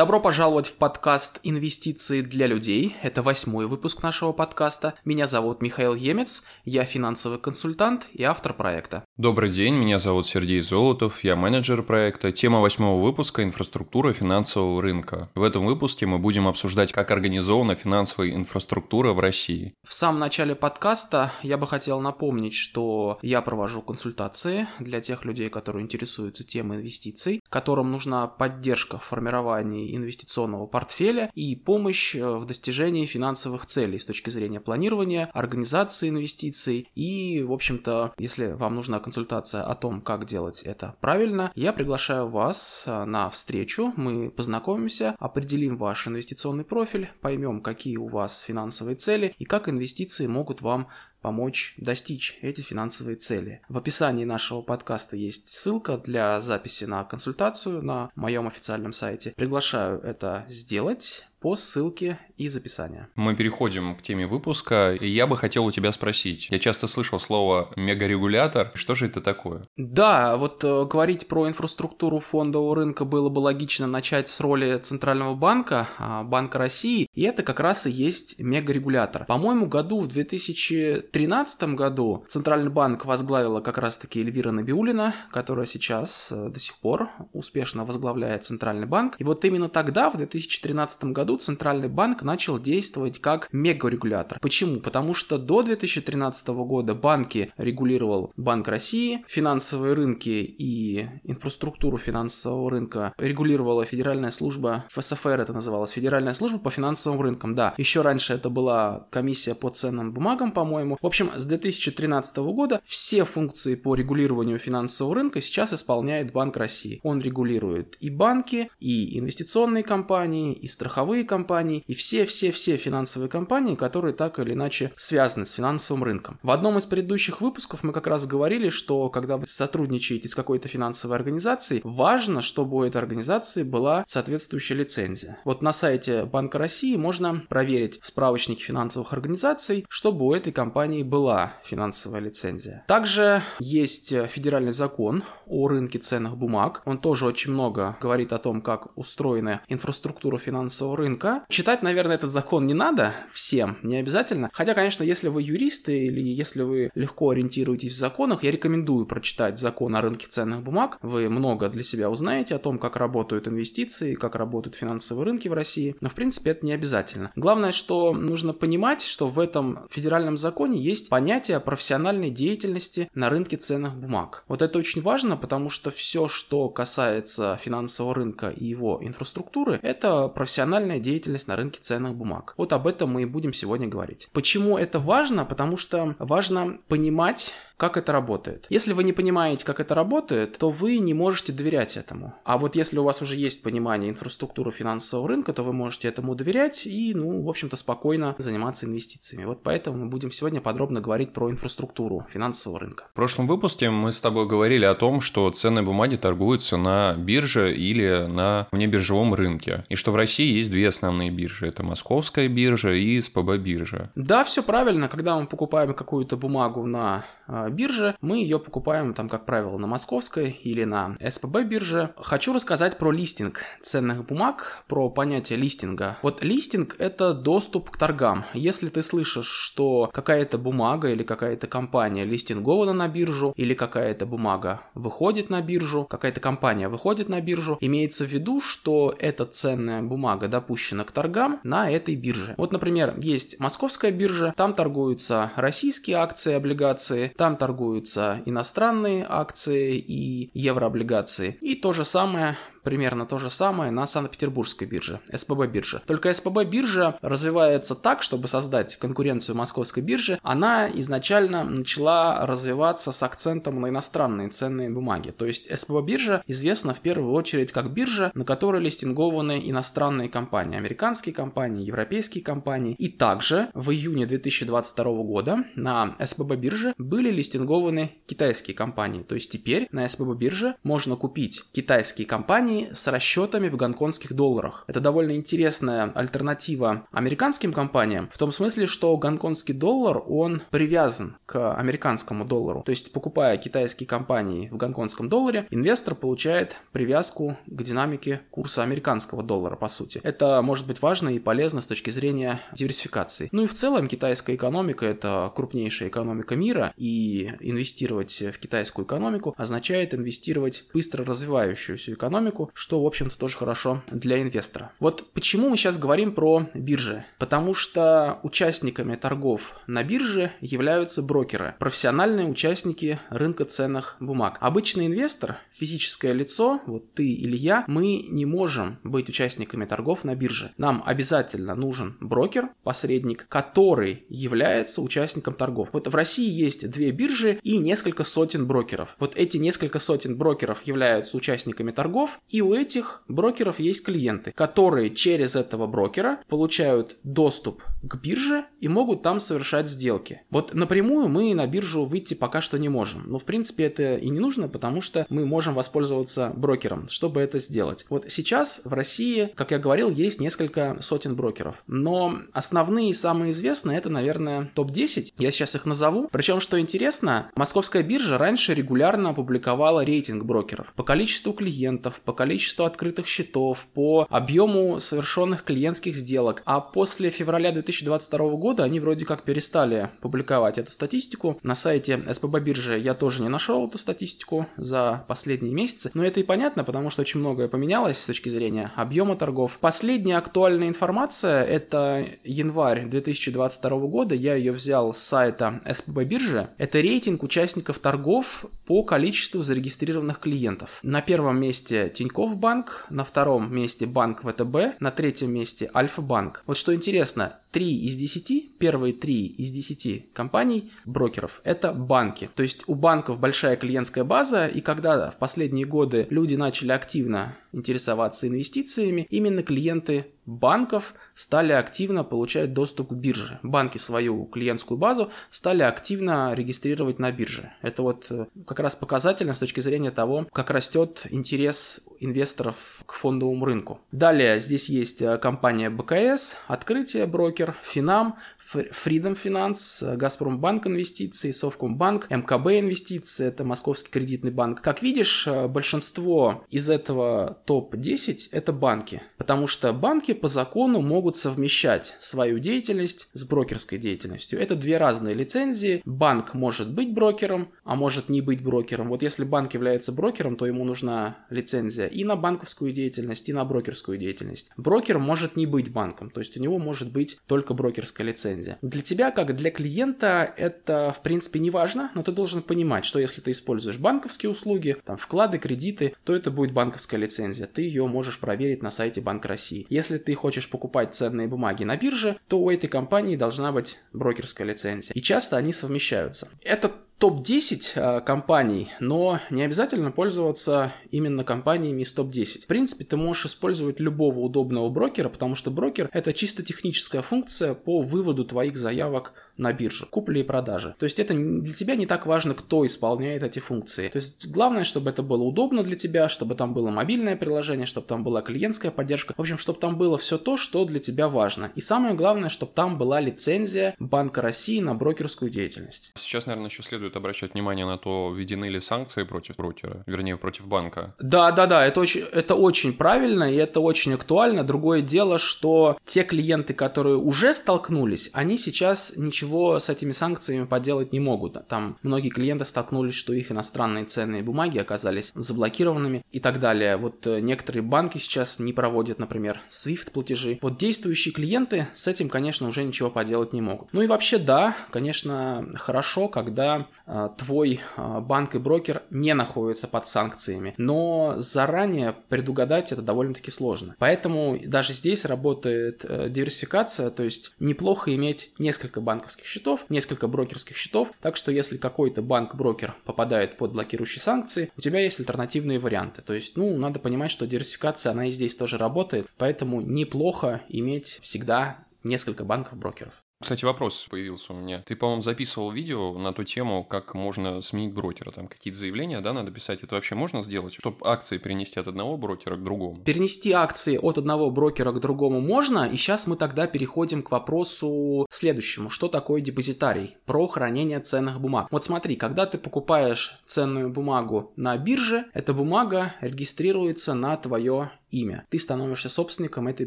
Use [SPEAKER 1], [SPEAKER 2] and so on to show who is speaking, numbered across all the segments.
[SPEAKER 1] Добро пожаловать в подкаст «Инвестиции для людей». Это восьмой выпуск нашего подкаста. Меня зовут Михаил Емец, я финансовый консультант и автор проекта.
[SPEAKER 2] Добрый день, меня зовут Сергей Золотов, я менеджер проекта. Тема восьмого выпуска – инфраструктура финансового рынка. В этом выпуске мы будем обсуждать, как организована финансовая инфраструктура в России.
[SPEAKER 1] В самом начале подкаста я бы хотел напомнить, что я провожу консультации для тех людей, которые интересуются темой инвестиций, которым нужна поддержка в формировании инвестиционного портфеля и помощь э, в достижении финансовых целей с точки зрения планирования, организации инвестиций и, в общем-то, если вам нужна консультация о том, как делать это правильно, я приглашаю вас э, на встречу, мы познакомимся, определим ваш инвестиционный профиль, поймем, какие у вас финансовые цели и как инвестиции могут вам помочь достичь эти финансовые цели. В описании нашего подкаста есть ссылка для записи на консультацию на моем официальном сайте. Приглашаю это сделать по ссылке из описания.
[SPEAKER 2] Мы переходим к теме выпуска, и я бы хотел у тебя спросить. Я часто слышал слово мегарегулятор. Что же это такое?
[SPEAKER 1] Да, вот э, говорить про инфраструктуру фондового рынка было бы логично начать с роли Центрального банка, э, Банка России, и это как раз и есть мегарегулятор. По-моему, году в 2013 году Центральный банк возглавила как раз-таки Эльвира Набиулина, которая сейчас э, до сих пор успешно возглавляет Центральный банк. И вот именно тогда, в 2013 году, году Центральный банк начал действовать как мегарегулятор. Почему? Потому что до 2013 года банки регулировал Банк России, финансовые рынки и инфраструктуру финансового рынка регулировала Федеральная служба, ФСФР это называлось, Федеральная служба по финансовым рынкам, да. Еще раньше это была комиссия по ценным бумагам, по-моему. В общем, с 2013 года все функции по регулированию финансового рынка сейчас исполняет Банк России. Он регулирует и банки, и инвестиционные компании, и страховые страховые компании и все-все-все финансовые компании, которые так или иначе связаны с финансовым рынком. В одном из предыдущих выпусков мы как раз говорили, что когда вы сотрудничаете с какой-то финансовой организацией, важно, чтобы у этой организации была соответствующая лицензия. Вот на сайте Банка России можно проверить в справочнике финансовых организаций, чтобы у этой компании была финансовая лицензия. Также есть федеральный закон о рынке ценных бумаг. Он тоже очень много говорит о том, как устроена инфраструктура финансового рынка. Читать, наверное, этот закон не надо всем, не обязательно. Хотя, конечно, если вы юристы или если вы легко ориентируетесь в законах, я рекомендую прочитать закон о рынке ценных бумаг. Вы много для себя узнаете о том, как работают инвестиции, как работают финансовые рынки в России. Но, в принципе, это не обязательно. Главное, что нужно понимать, что в этом федеральном законе есть понятие профессиональной деятельности на рынке ценных бумаг. Вот это очень важно, потому что все, что касается финансового рынка и его инфраструктуры, это профессиональная деятельность на рынке ценных бумаг. Вот об этом мы и будем сегодня говорить. Почему это важно? Потому что важно понимать, как это работает. Если вы не понимаете, как это работает, то вы не можете доверять этому. А вот если у вас уже есть понимание инфраструктуры финансового рынка, то вы можете этому доверять и, ну, в общем-то, спокойно заниматься инвестициями. Вот поэтому мы будем сегодня подробно говорить про инфраструктуру финансового рынка.
[SPEAKER 2] В прошлом выпуске мы с тобой говорили о том, что ценные бумаги торгуются на бирже или на внебиржевом рынке. И что в России есть две основные биржи. Это Московская биржа и СПБ биржа.
[SPEAKER 1] Да, все правильно. Когда мы покупаем какую-то бумагу на а, бирже, мы ее покупаем там, как правило, на московской или на СПБ бирже. Хочу рассказать про листинг ценных бумаг, про понятие листинга. Вот листинг – это доступ к торгам. Если ты слышишь, что какая-то бумага или какая-то компания листингована на биржу, или какая-то бумага выходит на биржу, какая-то компания выходит на биржу, имеется в виду, что эта ценная бумага допущена к торгам на этой бирже. Вот, например, есть московская биржа, там торгуются российские акции, облигации, там торгуются иностранные акции и еврооблигации. И то же самое примерно то же самое на Санкт-Петербургской бирже, СПБ бирже. Только СПБ биржа развивается так, чтобы создать конкуренцию московской бирже, она изначально начала развиваться с акцентом на иностранные ценные бумаги. То есть СПБ биржа известна в первую очередь как биржа, на которой листингованы иностранные компании, американские компании, европейские компании. И также в июне 2022 года на СПБ бирже были листингованы китайские компании. То есть теперь на СПБ бирже можно купить китайские компании, с расчетами в гонконгских долларах. Это довольно интересная альтернатива американским компаниям, в том смысле, что гонконгский доллар, он привязан к американскому доллару. То есть, покупая китайские компании в гонконгском долларе, инвестор получает привязку к динамике курса американского доллара, по сути. Это может быть важно и полезно с точки зрения диверсификации. Ну и в целом китайская экономика – это крупнейшая экономика мира, и инвестировать в китайскую экономику означает инвестировать в быстро развивающуюся экономику, что, в общем-то, тоже хорошо для инвестора. Вот почему мы сейчас говорим про биржи? Потому что участниками торгов на бирже являются брокеры, профессиональные участники рынка ценных бумаг. Обычный инвестор, физическое лицо, вот ты или я, мы не можем быть участниками торгов на бирже. Нам обязательно нужен брокер, посредник, который является участником торгов. Вот в России есть две биржи и несколько сотен брокеров. Вот эти несколько сотен брокеров являются участниками торгов, и у этих брокеров есть клиенты, которые через этого брокера получают доступ к бирже и могут там совершать сделки. Вот напрямую мы на биржу выйти пока что не можем. Но в принципе это и не нужно, потому что мы можем воспользоваться брокером, чтобы это сделать. Вот сейчас в России, как я говорил, есть несколько сотен брокеров. Но основные и самые известные это, наверное, топ-10. Я сейчас их назову. Причем, что интересно, московская биржа раньше регулярно опубликовала рейтинг брокеров по количеству клиентов, по количеству открытых счетов, по объему совершенных клиентских сделок. А после февраля 2022 года они вроде как перестали публиковать эту статистику. На сайте СПБ биржи я тоже не нашел эту статистику за последние месяцы. Но это и понятно, потому что очень многое поменялось с точки зрения объема торгов. Последняя актуальная информация это январь 2022 года. Я ее взял с сайта СПБ биржи. Это рейтинг участников торгов по количеству зарегистрированных клиентов. На первом месте Тинькофф Банк, на втором месте Банк ВТБ, на третьем месте Альфа Банк. Вот что интересно, 3 из 10, первые 3 из 10 компаний, брокеров, это банки. То есть у банков большая клиентская база, и когда в последние годы люди начали активно интересоваться инвестициями, именно клиенты банков стали активно получать доступ к бирже. Банки свою клиентскую базу стали активно регистрировать на бирже. Это вот э, как раз показательно с точки зрения того, как растет интерес инвесторов к фондовому рынку. Далее здесь есть э, компания БКС, Открытие брокер, Финам, Freedom Finance, Газпромбанк инвестиции, Совкомбанк, МКБ инвестиции, это Московский кредитный банк. Как видишь, э, большинство из этого топ-10 это банки, потому что банки по закону могут совмещать свою деятельность с брокерской деятельностью. Это две разные лицензии. Банк может быть брокером, а может не быть брокером. Вот если банк является брокером, то ему нужна лицензия и на банковскую деятельность, и на брокерскую деятельность. Брокер может не быть банком, то есть у него может быть только брокерская лицензия лицензия. Для тебя, как для клиента, это в принципе не важно, но ты должен понимать, что если ты используешь банковские услуги, там вклады, кредиты, то это будет банковская лицензия. Ты ее можешь проверить на сайте Банка России. Если ты хочешь покупать ценные бумаги на бирже, то у этой компании должна быть брокерская лицензия. И часто они совмещаются. Это топ-10 э, компаний, но не обязательно пользоваться именно компаниями из топ-10. В принципе, ты можешь использовать любого удобного брокера, потому что брокер — это чисто техническая функция по выводу твоих заявок на биржу, купли и продажи. То есть это для тебя не так важно, кто исполняет эти функции. То есть главное, чтобы это было удобно для тебя, чтобы там было мобильное приложение, чтобы там была клиентская поддержка. В общем, чтобы там было все то, что для тебя важно. И самое главное, чтобы там была лицензия Банка России на брокерскую деятельность.
[SPEAKER 2] Сейчас, наверное, еще следует обращать внимание на то, введены ли санкции против брокера, вернее, против банка.
[SPEAKER 1] Да, да, да, это очень, это очень правильно и это очень актуально. Другое дело, что те клиенты, которые уже столкнулись, они сейчас ничего ничего с этими санкциями поделать не могут. Там многие клиенты столкнулись, что их иностранные ценные бумаги оказались заблокированными и так далее. Вот э, некоторые банки сейчас не проводят, например, SWIFT платежи. Вот действующие клиенты с этим, конечно, уже ничего поделать не могут. Ну и вообще, да, конечно, хорошо, когда э, твой э, банк и брокер не находятся под санкциями, но заранее предугадать это довольно-таки сложно. Поэтому даже здесь работает э, диверсификация, то есть неплохо иметь несколько банковских банковских счетов, несколько брокерских счетов, так что если какой-то банк-брокер попадает под блокирующие санкции, у тебя есть альтернативные варианты. То есть, ну, надо понимать, что диверсификация, она и здесь тоже работает, поэтому неплохо иметь всегда несколько банков-брокеров.
[SPEAKER 2] Кстати, вопрос появился у меня. Ты, по-моему, записывал видео на ту тему, как можно сменить брокера. Там какие-то заявления, да, надо писать. Это вообще можно сделать, чтобы акции перенести от одного брокера к другому?
[SPEAKER 1] Перенести акции от одного брокера к другому можно, и сейчас мы тогда переходим к вопросу следующему. Что такое депозитарий? Про хранение ценных бумаг. Вот смотри, когда ты покупаешь ценную бумагу на бирже, эта бумага регистрируется на твое имя. Ты становишься собственником этой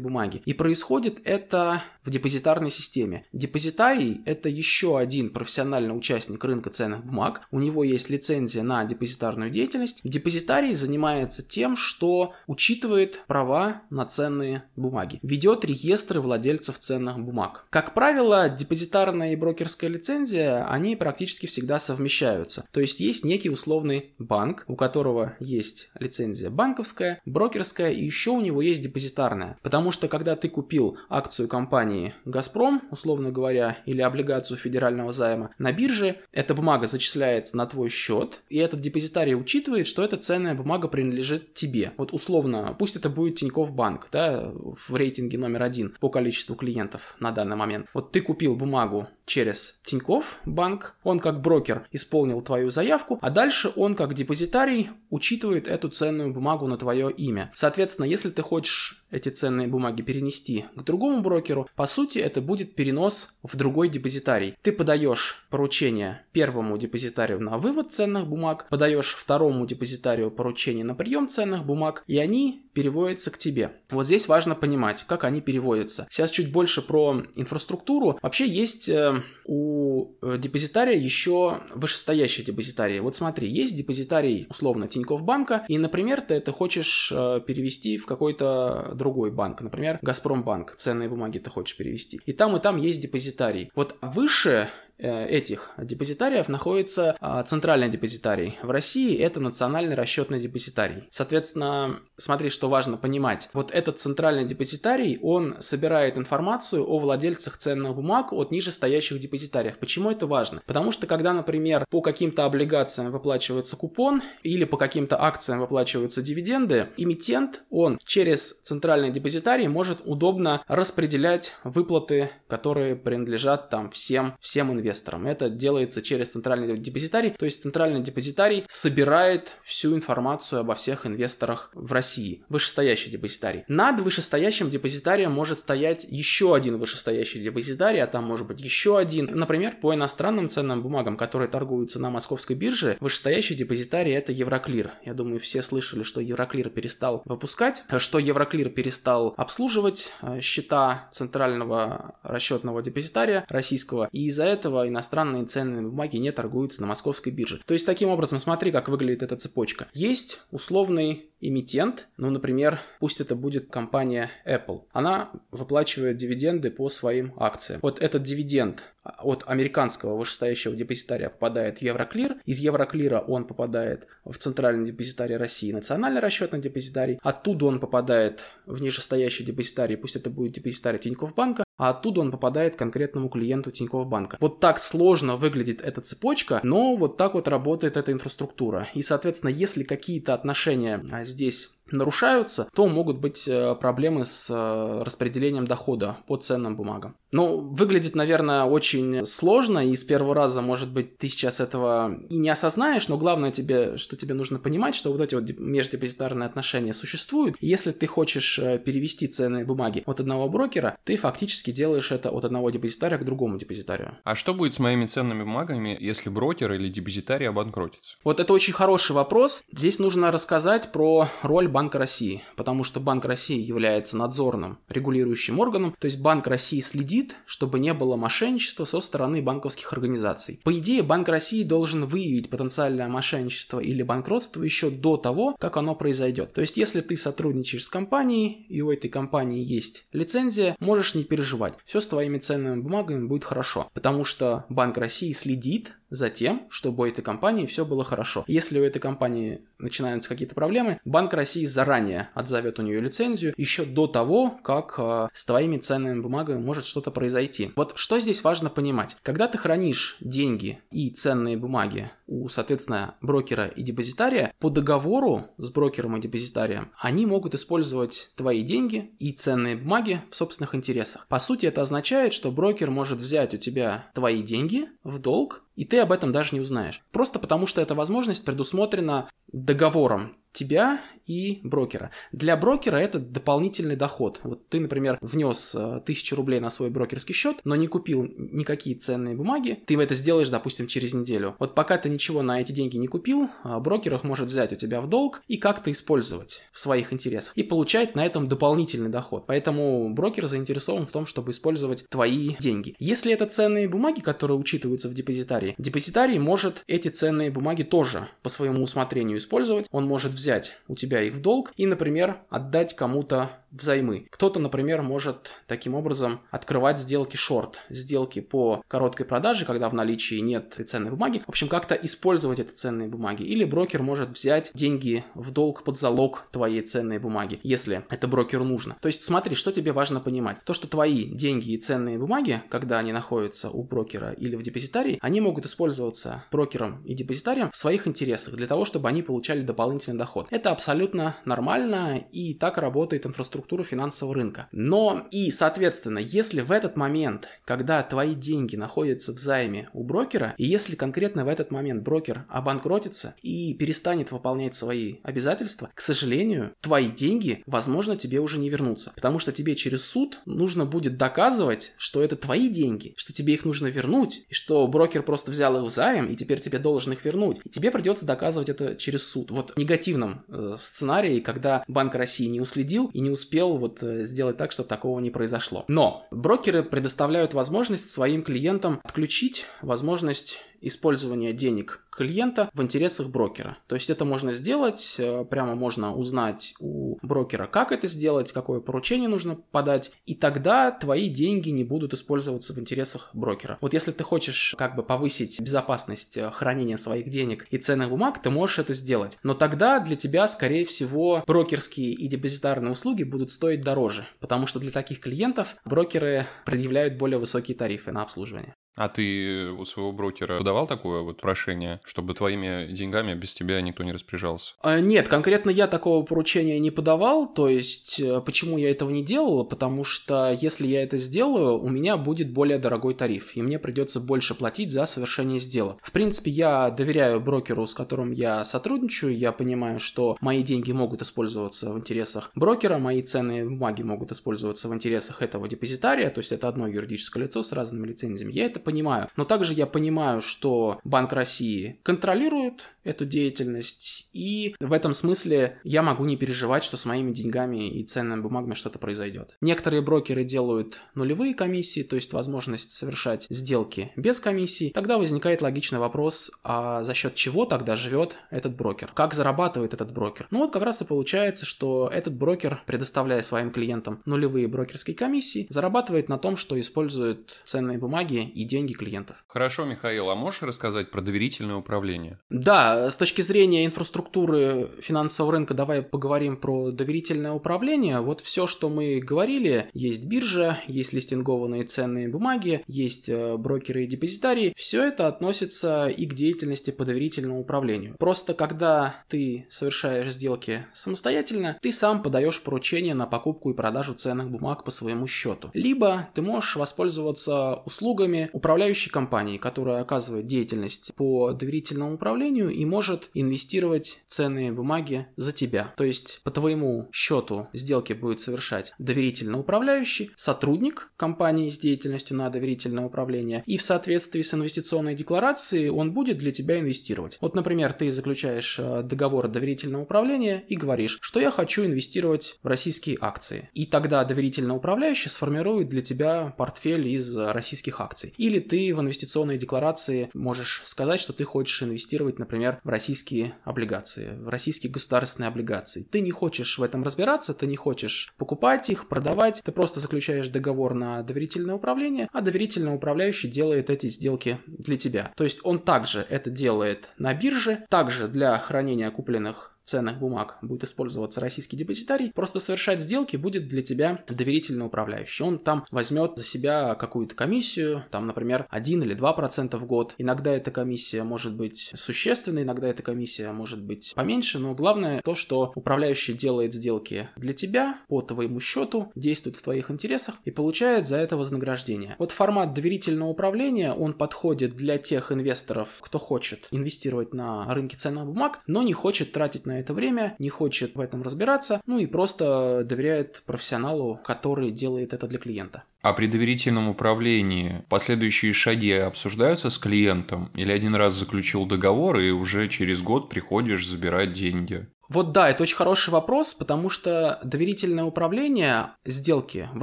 [SPEAKER 1] бумаги. И происходит это в депозитарной системе. Депозитарий – это еще один профессиональный участник рынка ценных бумаг. У него есть лицензия на депозитарную деятельность. Депозитарий занимается тем, что учитывает права на ценные бумаги. Ведет реестры владельцев ценных бумаг. Как правило, депозитарная и брокерская лицензия, они практически всегда совмещаются. То есть есть некий условный банк, у которого есть лицензия банковская, брокерская и еще у него есть депозитарная. Потому что когда ты купил акцию компании «Газпром», условно говоря, или облигацию федерального займа на бирже, эта бумага зачисляется на твой счет, и этот депозитарий учитывает, что эта ценная бумага принадлежит тебе. Вот условно, пусть это будет Тинькофф Банк, да, в рейтинге номер один по количеству клиентов на данный момент. Вот ты купил бумагу через Тинькофф Банк, он как брокер исполнил твою заявку, а дальше он как депозитарий учитывает эту ценную бумагу на твое имя. Соответственно, Соответственно, если ты хочешь эти ценные бумаги перенести к другому брокеру, по сути это будет перенос в другой депозитарий. Ты подаешь поручение первому депозитарию на вывод ценных бумаг, подаешь второму депозитарию поручение на прием ценных бумаг, и они переводятся к тебе. Вот здесь важно понимать, как они переводятся. Сейчас чуть больше про инфраструктуру. Вообще есть э, у э, депозитария еще вышестоящие депозитарии. Вот смотри, есть депозитарий условно Тинькофф банка, и, например, ты это хочешь э, перевести в какой-то другой банк, например, Газпромбанк, ценные бумаги ты хочешь перевести. И там и там есть депозитарий. Вот выше этих депозитариев находится а, центральный депозитарий. В России это национальный расчетный депозитарий. Соответственно, смотри, что важно понимать. Вот этот центральный депозитарий, он собирает информацию о владельцах ценных бумаг от нижестоящих депозитариев. Почему это важно? Потому что когда, например, по каким-то облигациям выплачивается купон или по каким-то акциям выплачиваются дивиденды, эмитент, он через центральный депозитарий может удобно распределять выплаты, которые принадлежат там всем, всем инвесторам инвесторам. Это делается через центральный депозитарий, то есть центральный депозитарий собирает всю информацию обо всех инвесторах в России. Вышестоящий депозитарий. Над вышестоящим депозитарием может стоять еще один вышестоящий депозитарий, а там может быть еще один. Например, по иностранным ценным бумагам, которые торгуются на московской бирже, вышестоящий депозитарий это Евроклир. Я думаю, все слышали, что Евроклир перестал выпускать, что Евроклир перестал обслуживать э, счета центрального расчетного депозитария российского, и из-за этого этого иностранные ценные бумаги не торгуются на московской бирже. То есть таким образом, смотри, как выглядит эта цепочка. Есть условный эмитент, ну, например, пусть это будет компания Apple. Она выплачивает дивиденды по своим акциям. Вот этот дивиденд от американского вышестоящего депозитария попадает в Евроклир, из Евроклира он попадает в центральный депозитарий России, национальный расчетный депозитарий, оттуда он попадает в нижестоящий депозитарий, пусть это будет депозитарий Тинькофф банка, а оттуда он попадает конкретному клиенту Тинькофф банка. Вот так сложно выглядит эта цепочка, но вот так вот работает эта инфраструктура. И, соответственно, если какие-то отношения а, здесь нарушаются, то могут быть э, проблемы с э, распределением дохода по ценным бумагам. Но выглядит, наверное, очень сложно, и с первого раза, может быть, ты сейчас этого и не осознаешь, но главное тебе, что тебе нужно понимать, что вот эти вот междепозитарные отношения существуют. И если ты хочешь э, перевести ценные бумаги от одного брокера, ты фактически делаешь это от одного депозитария к другому депозитарию.
[SPEAKER 2] А что будет с моими ценными бумагами, если брокер или депозитарий обанкротится?
[SPEAKER 1] Вот это очень хороший вопрос. Здесь нужно рассказать про роль Банка России, потому что Банк России является надзорным регулирующим органом, то есть Банк России следит, чтобы не было мошенничества со стороны банковских организаций. По идее, Банк России должен выявить потенциальное мошенничество или банкротство еще до того, как оно произойдет. То есть, если ты сотрудничаешь с компанией, и у этой компании есть лицензия, можешь не переживать. Все с твоими ценными бумагами будет хорошо, потому что Банк России следит за тем, чтобы у этой компании все было хорошо. Если у этой компании начинаются какие-то проблемы, Банк России заранее отзовет у нее лицензию еще до того, как э, с твоими ценными бумагами может что-то произойти. Вот что здесь важно понимать. Когда ты хранишь деньги и ценные бумаги у, соответственно, брокера и депозитария, по договору с брокером и депозитарием они могут использовать твои деньги и ценные бумаги в собственных интересах. По сути, это означает, что брокер может взять у тебя твои деньги в долг, и ты об этом даже не узнаешь. Просто потому, что эта возможность предусмотрена договором тебя и брокера. Для брокера это дополнительный доход. Вот ты, например, внес э, тысячу рублей на свой брокерский счет, но не купил никакие ценные бумаги. Ты это сделаешь, допустим, через неделю. Вот пока ты ничего на эти деньги не купил, а брокер их может взять у тебя в долг и как-то использовать в своих интересах. И получать на этом дополнительный доход. Поэтому брокер заинтересован в том, чтобы использовать твои деньги. Если это ценные бумаги, которые учитываются в депозитарии, депозитарий может эти ценные бумаги тоже по своему усмотрению использовать. Он может взять у тебя их в долг и, например, отдать кому-то взаймы. Кто-то, например, может таким образом открывать сделки шорт, сделки по короткой продаже, когда в наличии нет ценной бумаги. В общем, как-то использовать эти ценные бумаги. Или брокер может взять деньги в долг под залог твоей ценной бумаги, если это брокеру нужно. То есть смотри, что тебе важно понимать. То, что твои деньги и ценные бумаги, когда они находятся у брокера или в депозитарии, они могут использоваться брокером и депозитарием в своих интересах для того, чтобы они получали дополнительный доход. Это абсолютно нормально и так работает инфраструктура структуру финансового рынка. Но и, соответственно, если в этот момент, когда твои деньги находятся в займе у брокера, и если конкретно в этот момент брокер обанкротится и перестанет выполнять свои обязательства, к сожалению, твои деньги, возможно, тебе уже не вернутся. Потому что тебе через суд нужно будет доказывать, что это твои деньги, что тебе их нужно вернуть, и что брокер просто взял их в займ, и теперь тебе должен их вернуть. И тебе придется доказывать это через суд. Вот в негативном э, сценарии, когда Банк России не уследил и не успел успел вот э, сделать так, чтобы такого не произошло. Но брокеры предоставляют возможность своим клиентам отключить возможность использования денег клиента в интересах брокера. То есть это можно сделать, э, прямо можно узнать у брокера, как это сделать, какое поручение нужно подать, и тогда твои деньги не будут использоваться в интересах брокера. Вот если ты хочешь как бы повысить безопасность э, хранения своих денег и ценных бумаг, ты можешь это сделать. Но тогда для тебя, скорее всего, брокерские и депозитарные услуги будут стоить дороже, потому что для таких клиентов брокеры предъявляют более высокие тарифы на обслуживание.
[SPEAKER 2] А ты у своего брокера подавал такое вот прошение, чтобы твоими деньгами без тебя никто не распоряжался?
[SPEAKER 1] А, нет, конкретно я такого поручения не подавал. То есть, э, почему я этого не делал? Потому что если я это сделаю, у меня будет более дорогой тариф, и мне придется больше платить за совершение сделок. В принципе, я доверяю брокеру, с которым я сотрудничаю. Я понимаю, что мои деньги могут использоваться в интересах брокера, мои ценные бумаги могут использоваться в интересах этого депозитария. То есть, это одно юридическое лицо с разными лицензиями. Я это понимаю. Но также я понимаю, что Банк России контролирует эту деятельность, и в этом смысле я могу не переживать, что с моими деньгами и ценными бумагами что-то произойдет. Некоторые брокеры делают нулевые комиссии, то есть возможность совершать сделки без комиссии. Тогда возникает логичный вопрос, а за счет чего тогда живет этот брокер? Как зарабатывает этот брокер? Ну вот как раз и получается, что этот брокер, предоставляя своим клиентам нулевые брокерские комиссии, зарабатывает на том, что использует ценные бумаги и деньги клиентов.
[SPEAKER 2] Хорошо, Михаил, а можешь рассказать про доверительное управление?
[SPEAKER 1] Да, с точки зрения инфраструктуры финансового рынка давай поговорим про доверительное управление. Вот все, что мы говорили, есть биржа, есть листингованные ценные бумаги, есть э, брокеры и депозитарии, все это относится и к деятельности по доверительному управлению. Просто когда ты совершаешь сделки самостоятельно, ты сам подаешь поручение на покупку и продажу ценных бумаг по своему счету. Либо ты можешь воспользоваться услугами управляющей компании, которая оказывает деятельность по доверительному управлению и может инвестировать ценные бумаги за тебя. То есть по твоему счету сделки будет совершать доверительно управляющий, сотрудник компании с деятельностью на доверительное управление, и в соответствии с инвестиционной декларацией он будет для тебя инвестировать. Вот, например, ты заключаешь э, договор доверительного управления и говоришь, что я хочу инвестировать в российские акции. И тогда доверительно управляющий сформирует для тебя портфель из российских акций. Или Или ты в инвестиционной декларации можешь сказать, что ты хочешь инвестировать, например, в российские облигации, в российские государственные облигации. Ты не хочешь в этом разбираться, ты не хочешь покупать их, продавать, ты просто заключаешь договор на доверительное управление, а доверительный управляющий делает эти сделки для тебя. То есть он также это делает на бирже, также для хранения купленных ценных бумаг будет использоваться российский депозитарий, просто совершать сделки будет для тебя доверительный управляющий. Он там возьмет за себя какую-то комиссию, там, например, 1 или 2% в год. Иногда эта комиссия может быть существенной, иногда эта комиссия может быть поменьше, но главное то, что управляющий делает сделки для тебя по твоему счету, действует в твоих интересах и получает за это вознаграждение. Вот формат доверительного управления, он подходит для тех инвесторов, кто хочет инвестировать на рынке ценных бумаг, но не хочет тратить на на это время, не хочет в этом разбираться, ну и просто доверяет профессионалу, который делает это для клиента.
[SPEAKER 2] А при доверительном управлении последующие шаги обсуждаются с клиентом? Или один раз заключил договор и уже через год приходишь забирать деньги?
[SPEAKER 1] Вот да, это очень хороший вопрос, потому что доверительное управление, сделки в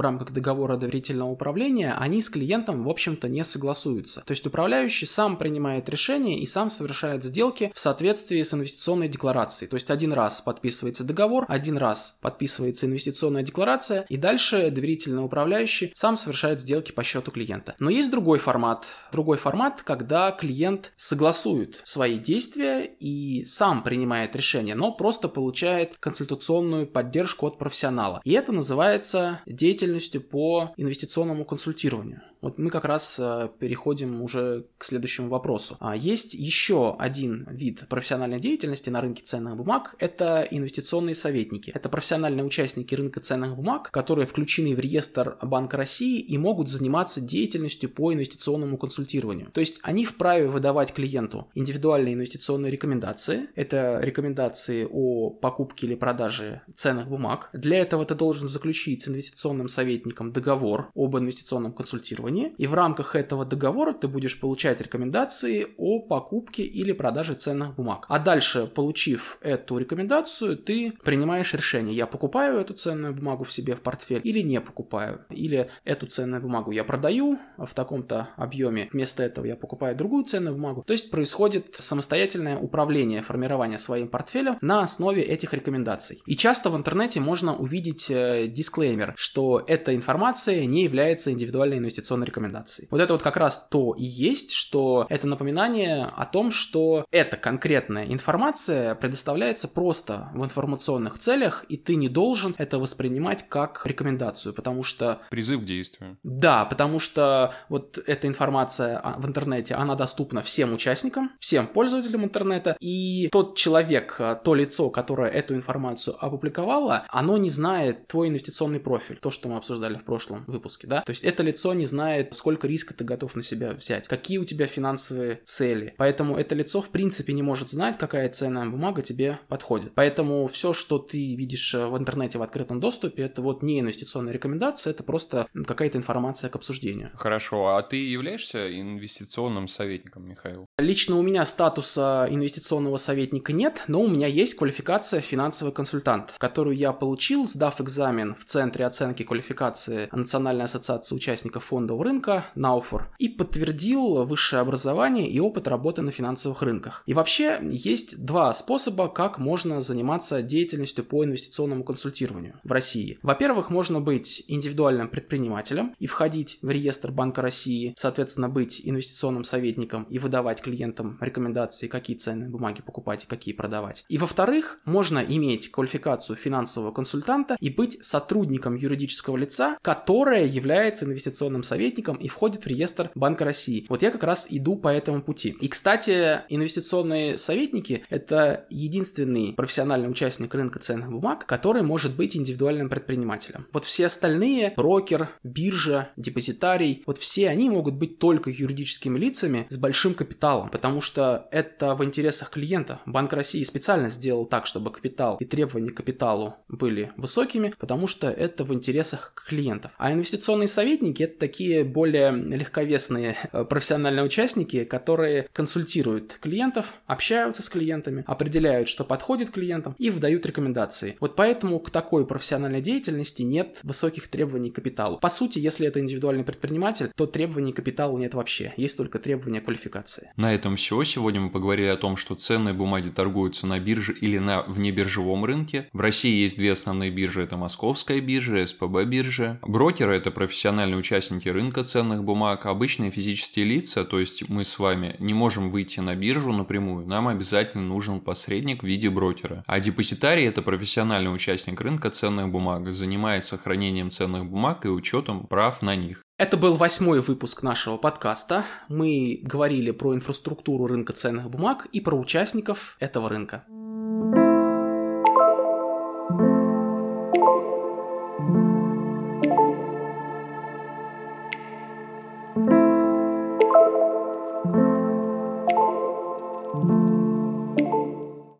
[SPEAKER 1] рамках договора доверительного управления, они с клиентом, в общем-то, не согласуются. То есть управляющий сам принимает решение и сам совершает сделки в соответствии с инвестиционной декларацией. То есть один раз подписывается договор, один раз подписывается инвестиционная декларация, и дальше доверительный управляющий сам совершает сделки по счету клиента. Но есть другой формат. Другой формат, когда клиент согласует свои действия и сам принимает решение, но просто просто получает консультационную поддержку от профессионала. И это называется деятельностью по инвестиционному консультированию. Вот мы как раз э, переходим уже к следующему вопросу. А, есть еще один вид профессиональной деятельности на рынке ценных бумаг – это инвестиционные советники. Это профессиональные участники рынка ценных бумаг, которые включены в реестр Банка России и могут заниматься деятельностью по инвестиционному консультированию. То есть они вправе выдавать клиенту индивидуальные инвестиционные рекомендации. Это рекомендации о покупке или продаже ценных бумаг. Для этого ты должен заключить с инвестиционным советником договор об инвестиционном консультировании инвестировании, и в рамках этого договора ты будешь получать рекомендации о покупке или продаже ценных бумаг. А дальше, получив эту рекомендацию, ты принимаешь решение, я покупаю эту ценную бумагу в себе в портфель или не покупаю, или эту ценную бумагу я продаю в таком-то объеме, вместо этого я покупаю другую ценную бумагу. То есть происходит самостоятельное управление, формирование своим портфелем на основе этих рекомендаций. И часто в интернете можно увидеть э, дисклеймер, что эта информация не является индивидуальной инвестиционной информационной рекомендации. Вот это вот как раз то и есть, что это напоминание о том, что эта конкретная информация предоставляется просто в информационных целях, и ты не должен это воспринимать как рекомендацию, потому что...
[SPEAKER 2] Призыв к действию.
[SPEAKER 1] Да, потому что вот эта информация а, в интернете, она доступна всем участникам, всем пользователям интернета, и тот человек, а, то лицо, которое эту информацию опубликовало, оно не знает твой инвестиционный профиль, то, что мы обсуждали в прошлом выпуске, да, то есть это лицо не знает знает, сколько риска ты готов на себя взять, какие у тебя финансовые цели. Поэтому это лицо в принципе не может знать, какая ценная бумага тебе подходит. Поэтому все, что ты видишь э, в интернете в открытом доступе, это вот не инвестиционная рекомендация, это просто какая-то информация к обсуждению.
[SPEAKER 2] Хорошо, а ты являешься инвестиционным советником, Михаил?
[SPEAKER 1] Лично у меня статуса инвестиционного советника нет, но у меня есть квалификация финансовый консультант, которую я получил, сдав экзамен в Центре оценки квалификации Национальной ассоциации участников фондового рынка Науфор и подтвердил высшее образование и опыт работы на финансовых рынках. И вообще есть два способа, как можно заниматься деятельностью по инвестиционному консультированию в России. Во-первых, можно быть индивидуальным предпринимателем и входить в реестр Банка России, соответственно, быть инвестиционным советником и выдавать клиентам рекомендации, какие ценные бумаги покупать и какие продавать. И во-вторых, можно иметь квалификацию финансового консультанта и быть сотрудником юридического лица, которое является инвестиционным советником советником и входит в реестр Банка России. Вот я как раз иду по этому пути. И, кстати, инвестиционные советники – это единственный профессиональный участник рынка ценных бумаг, который может быть индивидуальным предпринимателем. Вот все остальные – брокер, биржа, депозитарий – вот все они могут быть только юридическими лицами с большим капиталом, потому что это в интересах клиента. Банк России специально сделал так, чтобы капитал и требования к капиталу были высокими, потому что это в интересах клиентов. А инвестиционные советники – это такие такие более легковесные э, профессиональные участники, которые консультируют клиентов, общаются с клиентами, определяют, что подходит клиентам и выдают рекомендации. Вот поэтому к такой профессиональной деятельности нет высоких требований к капиталу. По сути, если это индивидуальный предприниматель, то требований к капиталу нет вообще. Есть только требования квалификации.
[SPEAKER 2] На этом все. Сегодня мы поговорили о том, что ценные бумаги торгуются на бирже или на внебиржевом рынке. В России есть две основные биржи. Это Московская биржа, СПБ биржа. Брокеры – это профессиональные участники рынка ценных бумаг. Обычные физические лица, то есть мы с вами, не можем выйти на биржу напрямую. Нам обязательно нужен посредник в виде брокера. А депозитарий – это профессиональный участник рынка ценных бумаг, занимается хранением ценных бумаг и учетом прав на них.
[SPEAKER 1] Это был восьмой выпуск нашего подкаста. Мы говорили про инфраструктуру рынка ценных бумаг и про участников этого рынка.